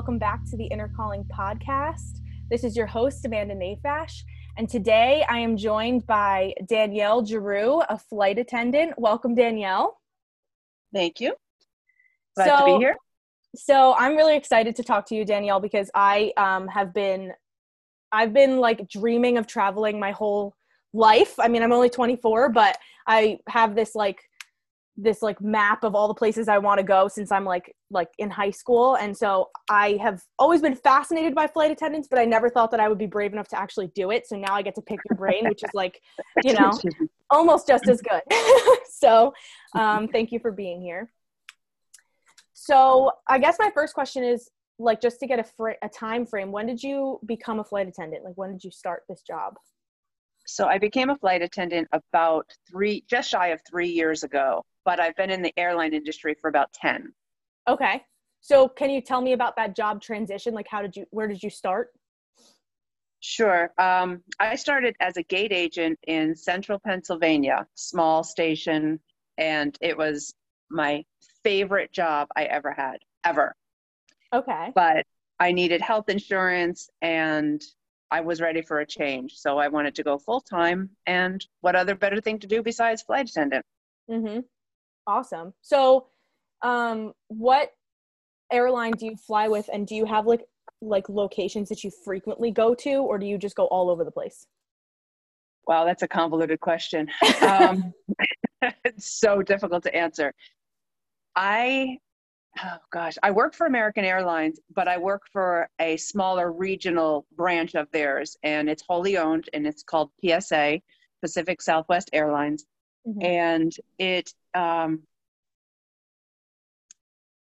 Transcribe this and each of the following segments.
Welcome back to the Inner Calling podcast. This is your host, Amanda Nafash. And today I am joined by Danielle Giroux, a flight attendant. Welcome, Danielle. Thank you. Glad so, to be here. So I'm really excited to talk to you, Danielle, because I um, have been, I've been like dreaming of traveling my whole life. I mean, I'm only 24, but I have this like this like map of all the places I want to go since I'm like like in high school. And so I have always been fascinated by flight attendants but I never thought that I would be brave enough to actually do it. So now I get to pick your brain which is like you know almost just as good. So um, thank you for being here. So I guess my first question is like just to get a fr- a time frame when did you become a flight attendant? Like when did you start this job so I became a flight attendant about three, just shy of three years ago but I've been in the airline industry for about 10. Okay. So can you tell me about that job transition? Like how did you where did you start? Sure. Um, I started as a gate agent in central Pennsylvania, small station, and it was my favorite job I ever had, ever. Okay. But I needed health insurance and I was ready for a change. So I wanted to go full time. And what other better thing to do besides flight attendant? Mm-hmm. Awesome. So, um, what airline do you fly with, and do you have like like locations that you frequently go to, or do you just go all over the place? Wow, that's a convoluted question. Um, it's so difficult to answer. I, oh gosh, I work for American Airlines, but I work for a smaller regional branch of theirs, and it's wholly owned, and it's called PSA, Pacific Southwest Airlines. Mm-hmm. And it, um,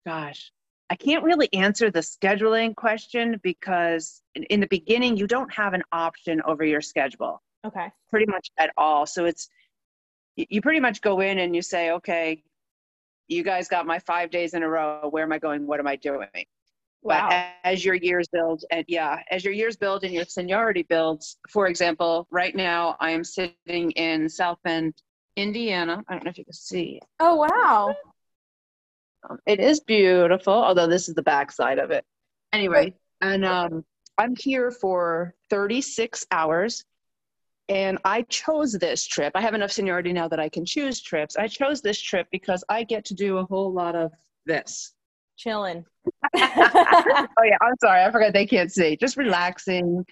gosh, I can't really answer the scheduling question because in, in, the beginning, you don't have an option over your schedule. Okay. Pretty much at all. So it's, you pretty much go in and you say, okay, you guys got my five days in a row. Where am I going? What am I doing? Wow. But as your years build, and yeah, as your years build and your seniority builds, for example, right now I am sitting in South Bend, Indiana. I don't know if you can see. Oh wow! Um, it is beautiful, although this is the back side of it. Anyway, and um, I'm here for 36 hours, and I chose this trip. I have enough seniority now that I can choose trips. I chose this trip because I get to do a whole lot of this. Chilling. oh yeah, I'm sorry, I forgot they can't see. Just relaxing,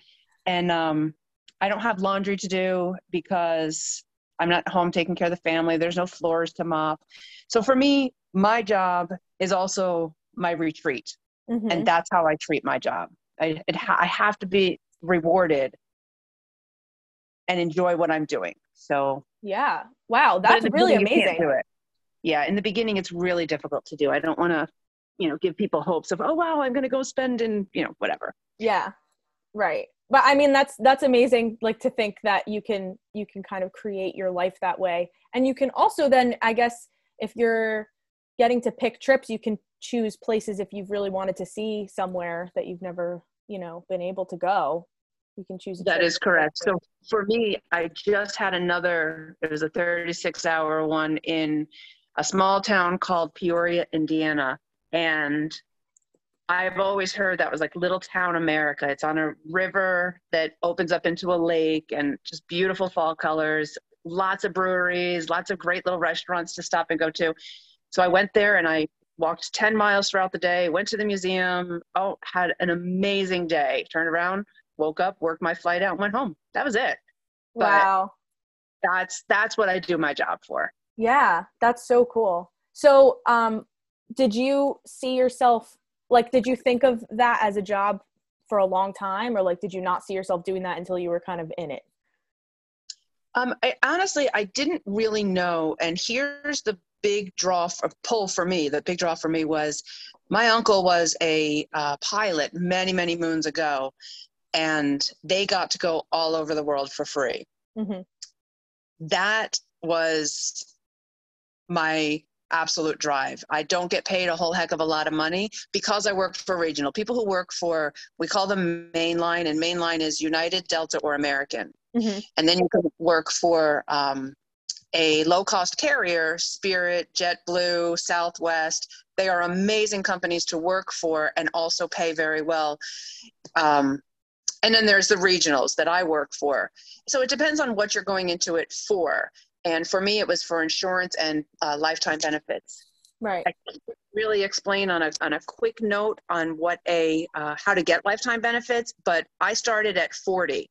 and um, I don't have laundry to do because I'm not home taking care of the family. There's no floors to mop. So for me, my job is also my retreat. Mm-hmm. And that's how I treat my job. I, ha- I have to be rewarded and enjoy what I'm doing. So, yeah. Wow. That's really amazing. Yeah. In the beginning, it's really difficult to do. I don't want to, you know, give people hopes of, oh, wow, I'm going to go spend in, you know, whatever. Yeah. Right but i mean that's that's amazing like to think that you can you can kind of create your life that way and you can also then i guess if you're getting to pick trips you can choose places if you've really wanted to see somewhere that you've never you know been able to go you can choose that is correct so for me i just had another it was a 36 hour one in a small town called peoria indiana and I've always heard that was like Little Town America. It's on a river that opens up into a lake and just beautiful fall colors, lots of breweries, lots of great little restaurants to stop and go to. So I went there and I walked 10 miles throughout the day, went to the museum. Oh, had an amazing day. Turned around, woke up, worked my flight out, went home. That was it. But wow. That's that's what I do my job for. Yeah, that's so cool. So, um did you see yourself like did you think of that as a job for a long time or like did you not see yourself doing that until you were kind of in it um, I, honestly i didn't really know and here's the big draw for pull for me the big draw for me was my uncle was a uh, pilot many many moons ago and they got to go all over the world for free mm-hmm. that was my absolute drive. I don't get paid a whole heck of a lot of money because I work for regional. People who work for, we call them mainline, and mainline is United, Delta, or American. Mm-hmm. And then you can work for um, a low cost carrier, Spirit, JetBlue, Southwest, they are amazing companies to work for and also pay very well. Um, and then there's the regionals that I work for. So it depends on what you're going into it for. And for me, it was for insurance and uh, lifetime benefits. Right. I can't really explain on a, on a quick note on what a uh, how to get lifetime benefits, but I started at 40.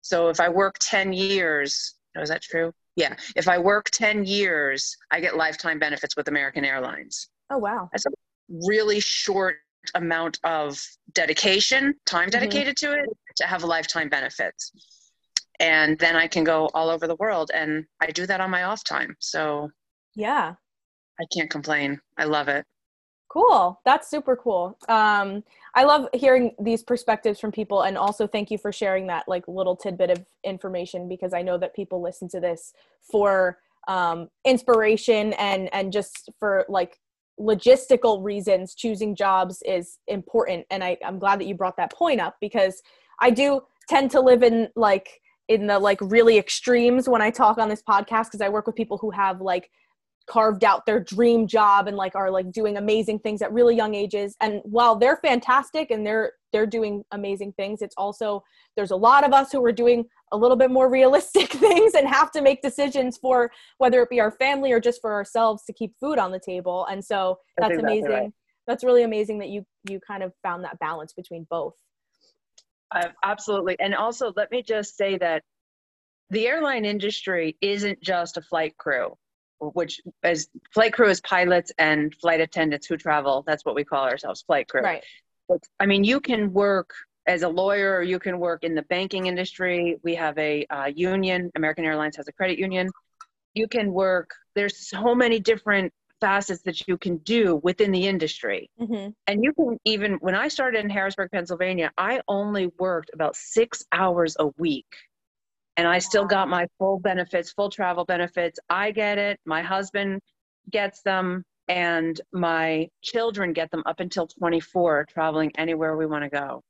So if I work 10 years, oh, is that true? Yeah. If I work 10 years, I get lifetime benefits with American Airlines. Oh wow. That's a really short amount of dedication, time Mm-hmm. dedicated to it to have lifetime benefits. And then I can go all over the world and I do that on my off time. So Yeah. I can't complain. I love it. Cool. That's super cool. Um, I love hearing these perspectives from people, and also thank you for sharing that like little tidbit of information because I know that people listen to this for um, inspiration and and just for like logistical reasons. Choosing jobs is important, and I, I'm glad that you brought that point up because I do tend to live in like in the like really extremes when I talk on this podcast because I work with people who have like carved out their dream job and like are like doing amazing things at really young ages. And while they're fantastic and they're they're doing amazing things it's also there's a lot of us who are doing a little bit more realistic things and have to make decisions for whether it be our family or just for ourselves to keep food on the table. And so That's that's exactly amazing. Right. that's really amazing that you you kind of found that balance between both. Uh, absolutely. And also, let me just say that the airline industry isn't just a flight crew, which is flight crew is pilots and flight attendants who travel. That's what we call ourselves, flight crew. right But, I mean, you can work as a lawyer, or you can work in the banking industry. We have a uh, union. American Airlines has a credit union. You can work. There's so many different facets that you can do within the industry. hmm And you can even, when I started in Harrisburg, Pennsylvania, I only worked about six hours a week. And I still got my full benefits, full travel benefits. I get it. My husband gets them. And my children get them up until 24, traveling anywhere we want to go.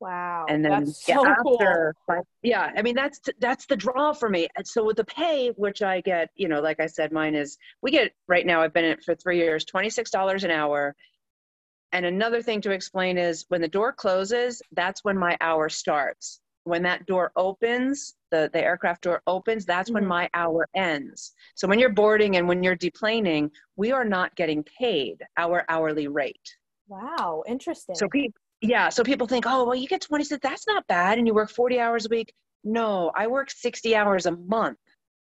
wow And then that's yeah, so cool after, like, yeah, I mean that's that's the draw for me. And so with the pay, which I get, you know, like I said, mine is we get right now. I've been in it for three years, twenty six dollars an hour. And another thing to explain is when the door closes, that's when my hour starts. When that door opens, the, the aircraft door opens, that's when Mhm. my hour ends. So when you're boarding and when you're deplaning, we are not getting paid our hourly rate. wow interesting So people, yeah, so people think, oh, well, you get twenty 26, that's not bad, and you work 40 hours a week. No, I work 60 hours a month,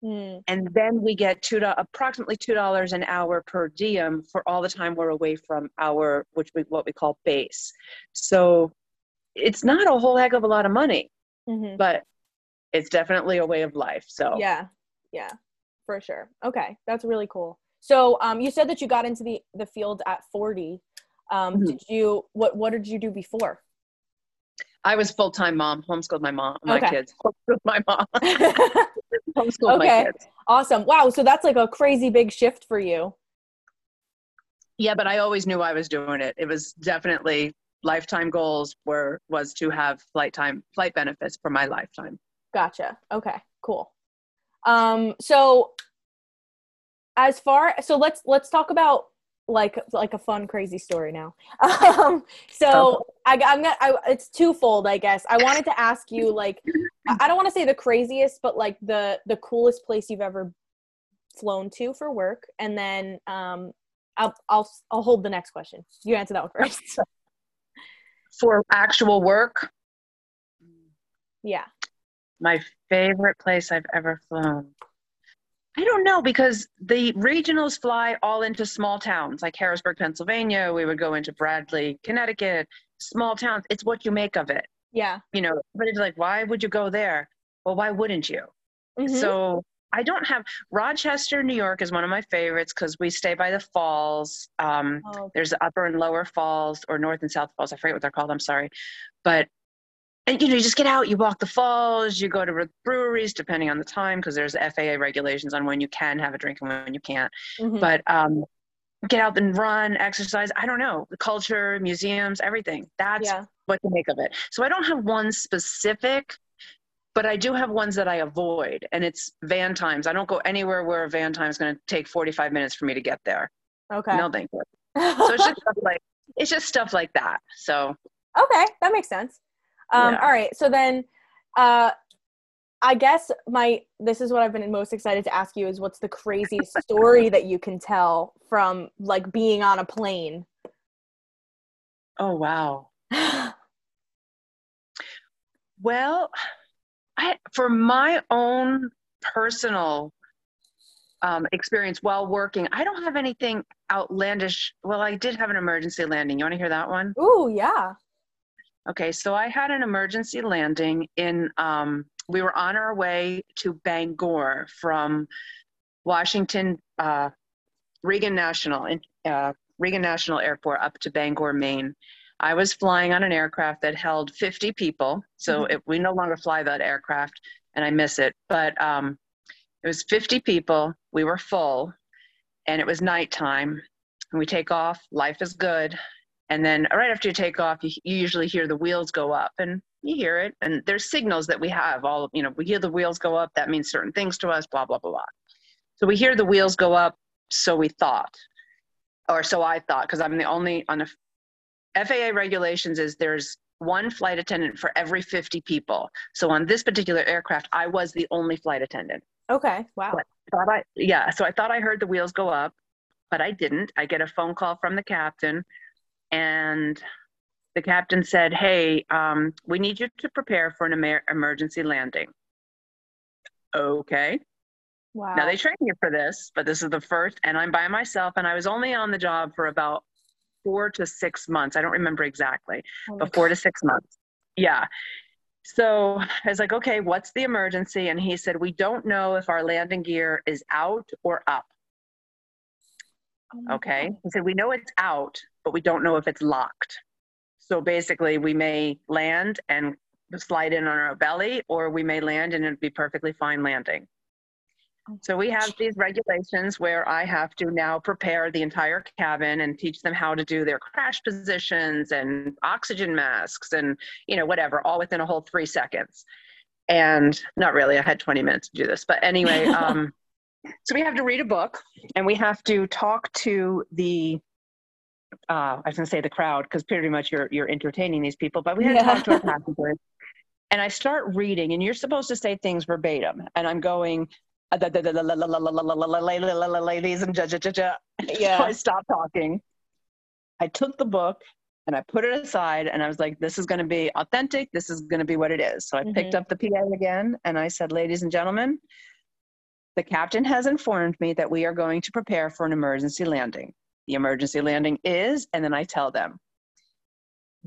Mm, and then we get two do- approximately two dollars an hour per diem for all the time we're away from our, which we what we call base. So it's not a whole heck of a lot of money, mhm. but it's definitely a way of life. So Yeah, yeah, for sure. Okay, that's really cool. So, um, you said that you got into the the field at forty. Um, Mhm. Did you what What did you do before? I was full time mom, homeschooled my mom, my Okay. kids, homeschooled my mom, homeschooled Okay. my kids. awesome. Wow. So that's like a crazy big shift for you. Yeah, but I always knew I was doing it. It was definitely lifetime goals were was to have flight time flight benefits for my lifetime. Gotcha. Okay. Cool. Um. So, as far so let's let's talk about like like a fun crazy story now. Um. So I, I'm gonna. I, it's twofold, I guess. I wanted to ask you like I I don't want to say the craziest, but like the the coolest place you've ever flown to for work, and then um, I'll I'll I'll hold the next question. You answer that one first. For actual work, yeah. My favorite place I've ever flown. I don't know because the regionals fly all into small towns like Harrisburg, Pennsylvania. We would go into Bradley, Connecticut, small towns. It's what you make of it, Yeah. you know. But it's like, why would you go there? Well, why wouldn't you? Mhm. So I don't have Rochester, New York is one of my favorites because we stay by the falls. Um, Oh, there's the upper and lower falls or north and south falls. I forget what they're called. I'm sorry. But, and you know, you just get out, you walk the falls, you go to breweries, depending on the time, because there's FAA regulations on when you can have a drink and when you can't. mhm. But um, get out and run, exercise. I don't know. The culture, museums, everything. That's yeah. what to make of it. So I don't have one specific but I do have ones that I avoid, and it's van times. I don't go anywhere where a van time is going to take 45 minutes for me to get there. Okay. No, thank you. So it's just stuff like it's just stuff like that. So okay, that makes sense. Um, Yeah. All right, so then, uh, I guess my this is what I've been most excited to ask you is what's the craziest story that you can tell from like being on a plane? oh wow. Well, I, for my own personal um, experience while working, I don't have anything outlandish. Well, I did have an emergency landing. You want to hear that one? Ooh, yeah. Okay, so I had an emergency landing in, um, we were on our way to Bangor from Washington, uh, Reagan National, uh, Reagan National Airport up to Bangor, Maine. I was flying on an aircraft that held 50 people. So Mhm. it, we no longer fly that aircraft and I miss it. But um, it was 50 people. We were full and it was nighttime. And we take off, life is good. And then right after you take off, you, you usually hear the wheels go up and you hear it. And there's signals that we have all, you know, we hear the wheels go up. That means certain things to us, blah, blah, blah, blah. So we hear the wheels go up. So we thought, or so I thought, because I'm the only on the FAA regulations is there's one flight attendant for every 50 people. So on this particular aircraft, I was the only flight attendant. Okay. Wow. I, yeah, so I thought I heard the wheels go up, but I didn't. I get a phone call from the captain, and the captain said, "Hey, um, we need you to prepare for an emer- emergency landing." Okay. Wow. Now they train you for this, but this is the first, and I'm by myself, and I was only on the job for about four to six months. I don't remember exactly, Oh but four to six months. Yeah. So I was like, okay, what's the emergency? And he said, we don't know if our landing gear is out or up. Oh Okay. God. He said, we know it's out, but we don't know if it's locked. So basically, we may land and slide in on our belly, or we may land and it'd be perfectly fine landing. So we have these regulations where I have to now prepare the entire cabin and teach them how to do their crash positions and oxygen masks and you know whatever, all within a whole three seconds. And not really, I had 20 minutes to do this, but anyway, um, so we have to read a book and we have to talk to the uh, I was going to say the crowd because pretty much you're you're entertaining these people, but we had yeah. to talk to our passengers. And I start reading, and you're supposed to say things verbatim, and I'm going. Ladies and judge, yeah. I stopped talking. I took the book and I put it aside, and I was like, "This is going to be authentic. This is going to be what it is." So I mm-hmm. picked up the PA again, and I said, "Ladies and gentlemen, the captain has informed me that we are going to prepare for an emergency landing. The emergency landing is," and then I tell them.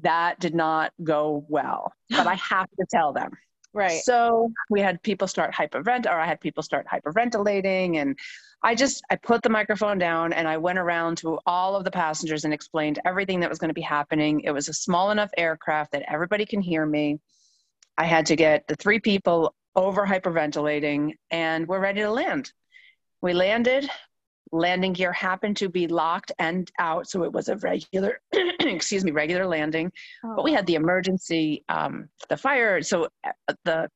That did not go well, but I have to tell them. Right. So we had people start hypervent, or I had people start hyperventilating, and I just I put the microphone down and I went around to all of the passengers and explained everything that was going to be happening. It was a small enough aircraft that everybody can hear me. I had to get the three people over hyperventilating, and we're ready to land. We landed. Landing gear happened to be locked and out, so it was a regular, excuse me, regular landing but we Oh. had the emergency um, the fire so uh, the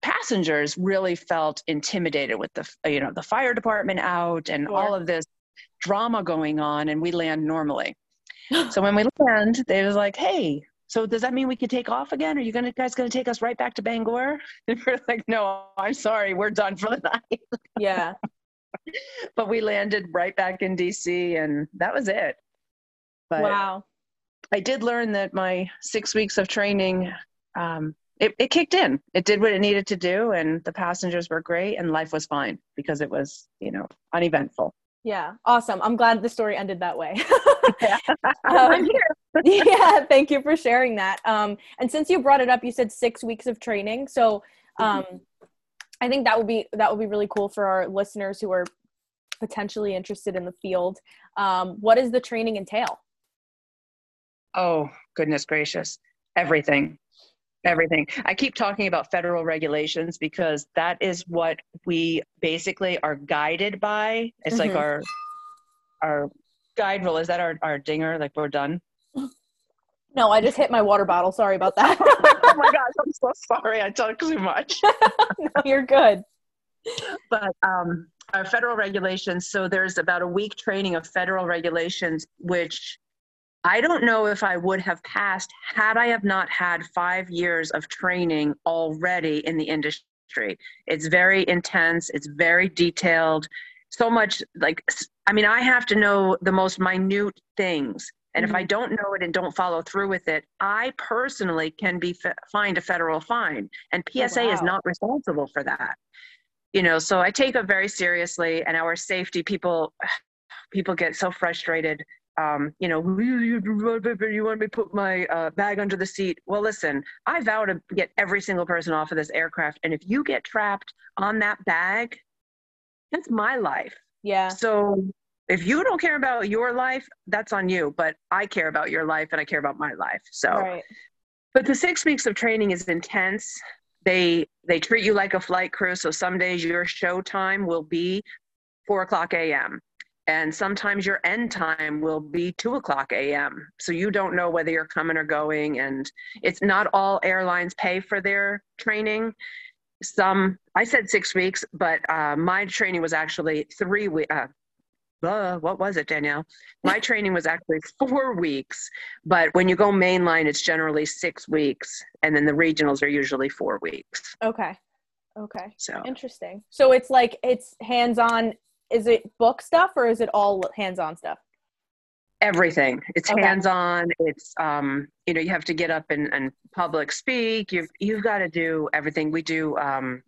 passengers really felt intimidated with the you know the fire department out and Sure. all of this drama going on and we land normally so when we land they was like hey so does that mean we could take off again are you gonna guys gonna take us right back to bangor and we're like no i'm sorry we're done for the night yeah. but we landed right back in dc and that was it but wow. I did learn that my six weeks of training, um, it, it kicked in. It did what it needed to do, and the passengers were great, and life was fine because it was, you know, uneventful. Yeah. Awesome. I'm glad the story ended that way. Yeah. Um, yeah. Thank you for sharing that. Um, and since you brought it up, you said six weeks of training. So um, I think that would be that would be really cool for our listeners who are potentially interested in the field. Um, what does the training entail? Oh, goodness gracious. Everything. Everything. I keep talking about federal regulations because that is what we basically are guided by. It's like Mhm. our our guide rule. Is that our, our dinger? Like we're done? No, I just hit my water bottle. Sorry about that. Oh my gosh, I'm so sorry. I talk too much. no, you're good. But um, our federal regulations. So there's about a week training of federal regulations, which I don't know if I would have passed had I have not had five years of training already in the industry. It's very intense. It's very detailed. So much like I mean, I have to know the most minute things. And mm-hmm. if I mm-hmm. don't know it and don't follow through with it, I personally can be fined a federal fine. And PSA oh, wow. is not responsible for that. You know, so I take it very seriously. And our safety people, people get so frustrated. Um, you know, you want me to put my uh, bag under the seat? Well, listen, I vow to get every single person off of this aircraft. And if you get trapped on that bag, that's my life. Yeah. So if you don't care about your life, that's on you. But I care about your life and I care about my life. So, right. but the six weeks of training is intense. They they treat you like a flight crew. So some days your show time will be four o'clock a.m. And sometimes your end time will be two o'clock a.m. So you don't know whether you're coming or going. And it's not all airlines pay for their training some i said six weeks but uh, my training was actually three weeks uh, uh, what was it, Danielle? My training was actually four weeks, but when you go mainline, it's generally six weeks, and then the regionals are usually four weeks. Okay. Okay. So interesting. So it's like it's hands on. Is it book stuff or is it all hands on stuff? Everything. It's okay. hands on. It's um, you know, you have to get up and, and public speak. You've you've got to do everything. We do um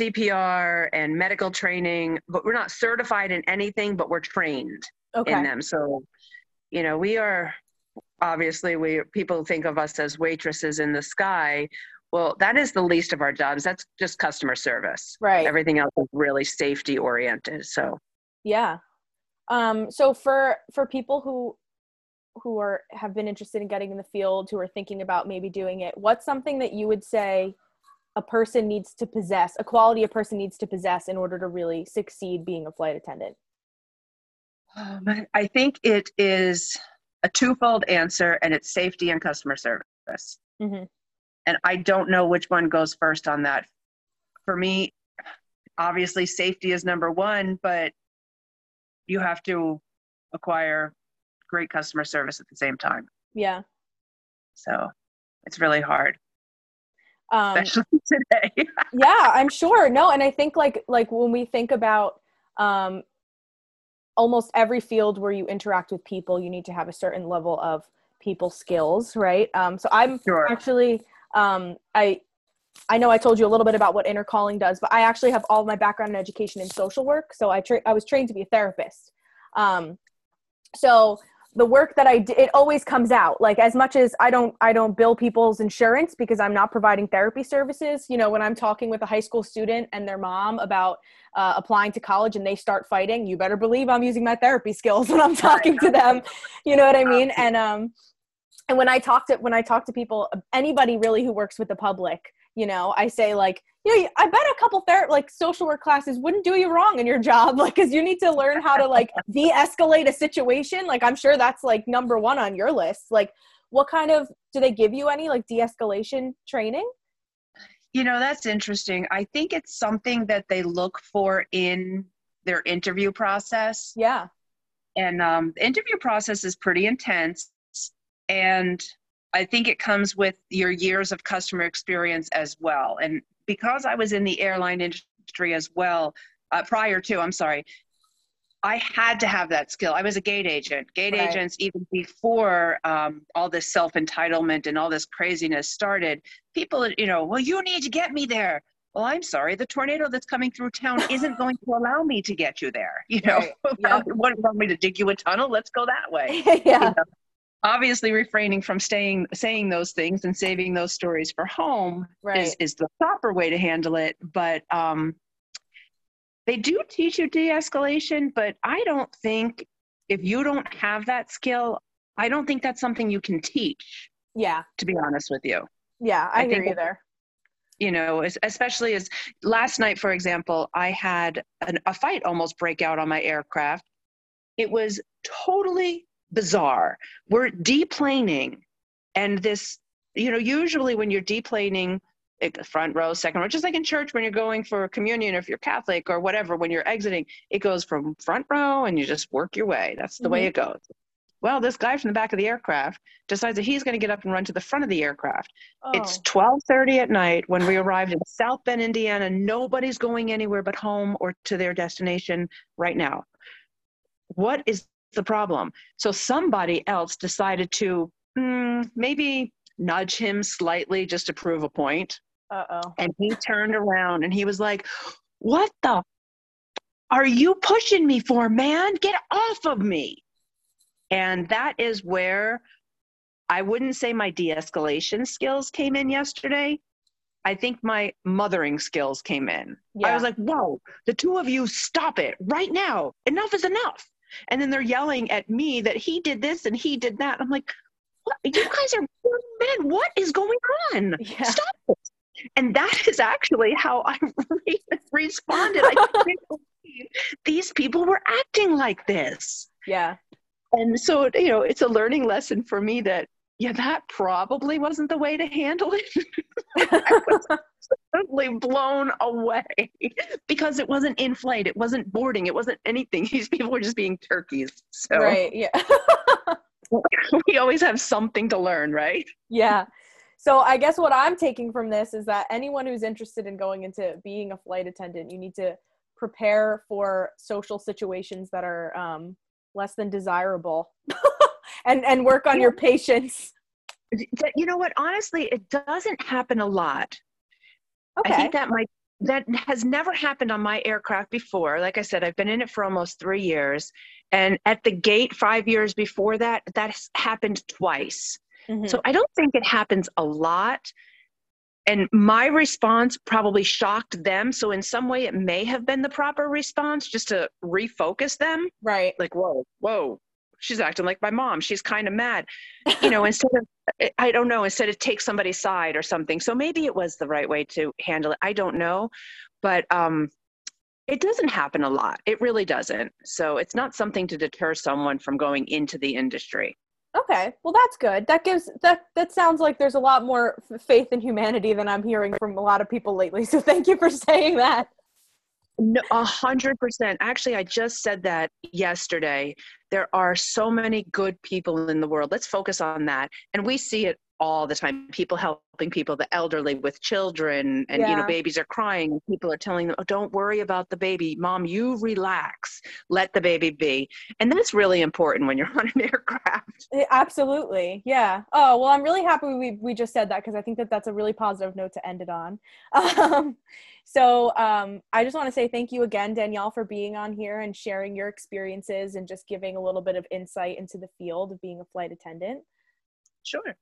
CPR and medical training, but we're not certified in anything, but we're trained okay. in them. So, you know, we are obviously we people think of us as waitresses in the sky. Well, that is the least of our jobs. That's just customer service. Right. Everything else is really safety oriented. So, yeah. Um, so for for people who who are have been interested in getting in the field, who are thinking about maybe doing it, what's something that you would say a person needs to possess, a quality a person needs to possess in order to really succeed being a flight attendant? Um, I think it is a twofold answer, and it's safety and customer service. Mm-hmm. And I don't know which one goes first on that. For me, obviously, safety is number one, but you have to acquire great customer service at the same time. Yeah. So it's really hard um, especially today. yeah, I'm sure. No, and I think like like when we think about um, almost every field where you interact with people, you need to have a certain level of people skills, right? Um, so I'm sure. actually um, I I know I told you a little bit about what inner calling does, but I actually have all my background in education in social work. So I tra- I was trained to be a therapist. Um, so the work that I did, it always comes out. Like as much as I don't, I don't bill people's insurance because I'm not providing therapy services. You know, when I'm talking with a high school student and their mom about uh, applying to college and they start fighting, you better believe I'm using my therapy skills when I'm talking to them. You know what I mean? And um, and when I talk to when I talk to people, anybody really who works with the public, you know, I say like, you know, I bet a couple ther- like social work classes wouldn't do you wrong in your job, like, because you need to learn how to like de-escalate a situation. Like, I'm sure that's like number one on your list. Like, what kind of do they give you any like de-escalation training? You know, that's interesting. I think it's something that they look for in their interview process. Yeah. And um, the interview process is pretty intense, and I think it comes with your years of customer experience as well. And because I was in the airline industry as well, uh, prior to, I'm sorry, I had to have that skill. I was a gate agent. Gate right. agents, even before um, all this self entitlement and all this craziness started, people, you know, well, you need to get me there. Well, I'm sorry, the tornado that's coming through town isn't going to allow me to get you there. You know, right. yep. what want me to dig you a tunnel? Let's go that way. yeah. You know? Obviously refraining from staying saying those things and saving those stories for home right. is, is the proper way to handle it. But um, they do teach you de-escalation but i don't think if you don't have that skill i don't think that's something you can teach yeah. to be honest with you. Yeah i, I hear you there you know especially as last night for example i had an, a fight almost break out on my aircraft. It was totally bizarre. We're deplaning, and this you know, usually when you're deplaning like front row, second row, just like in church when you're going for communion, or if you're Catholic or whatever, when you're exiting, it goes from front row and you just work your way. That's the mm-hmm. way it goes. Well, this guy from the back of the aircraft decides that he's going to get up and run to the front of the aircraft. Oh. It's 12:30 at night when we arrived in South Bend, Indiana. Nobody's going anywhere but home or to their destination right now. What is the problem? So somebody else decided to mm, maybe nudge him slightly just to prove a point. Uh-oh. And he turned around and he was like, "What the are you pushing me for, man? Get off of me." And that is where I wouldn't say my de escalation skills came in yesterday. I think my mothering skills came in. Yeah. I was like, whoa, the two of you stop it right now. Enough is enough. And then they're yelling at me that he did this and he did that. I'm like, what? You guys are men. What is going on? Yeah. Stop it. And that is actually how I re- responded. I couldn't believe these people were acting like this. Yeah and so you know it's a learning lesson for me that yeah that probably wasn't the way to handle it. I was totally blown away because it wasn't in flight it wasn't boarding it wasn't anything. These people were just being turkeys so. Right yeah. We always have something to learn right? Yeah. So i guess what i'm taking from this is that anyone who's interested in going into being a flight attendant you need to prepare for social situations that are um, less than desirable and and work on your patience. You know what? Honestly it doesn't happen a lot. Okay. i think that might that has never happened on my aircraft before. Like i said i've been in it for almost three years. And at the gate five years before that that's happened twice. Mm-hmm. so i don't think it happens a lot. And my response probably shocked them. So in some way it may have been the proper response just to refocus them. Right. Like whoa whoa she's acting like my mom she's kind of mad you know instead of i don't know instead of take somebody's side or something so maybe it was the right way to handle it i don't know but um it doesn't happen a lot it really doesn't so it's not something to deter someone from going into the industry Okay, well that's good. That gives that that sounds like there's a lot more faith in humanity than I'm hearing from a lot of people lately. So thank you for saying that. No, a hundred percent. Actually, I just said that yesterday. There are so many good people in the world. Let's focus on that, and we see it all the time people helping people the elderly with children and yeah. you know babies are crying and people are telling them oh, don't worry about the baby. Mom you relax. Let the baby be. And that's really important when you're on an aircraft. Absolutely. Yeah. Oh well i'm really happy we, we just said that because i think that that's a really positive note to end it on. Um, so um, i just want to say thank you again danielle for being on here and sharing your experiences and just giving a little bit of insight into the field of being a flight attendant. Sure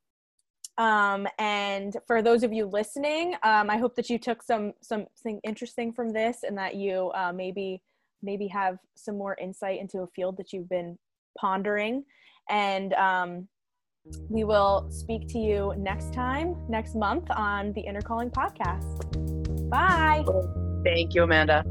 um, and for those of you listening, um, I hope that you took some something interesting from this, and that you uh, maybe maybe have some more insight into a field that you've been pondering. And um, we will speak to you next time, next month on the Inner Calling podcast. Bye. Thank you, Amanda.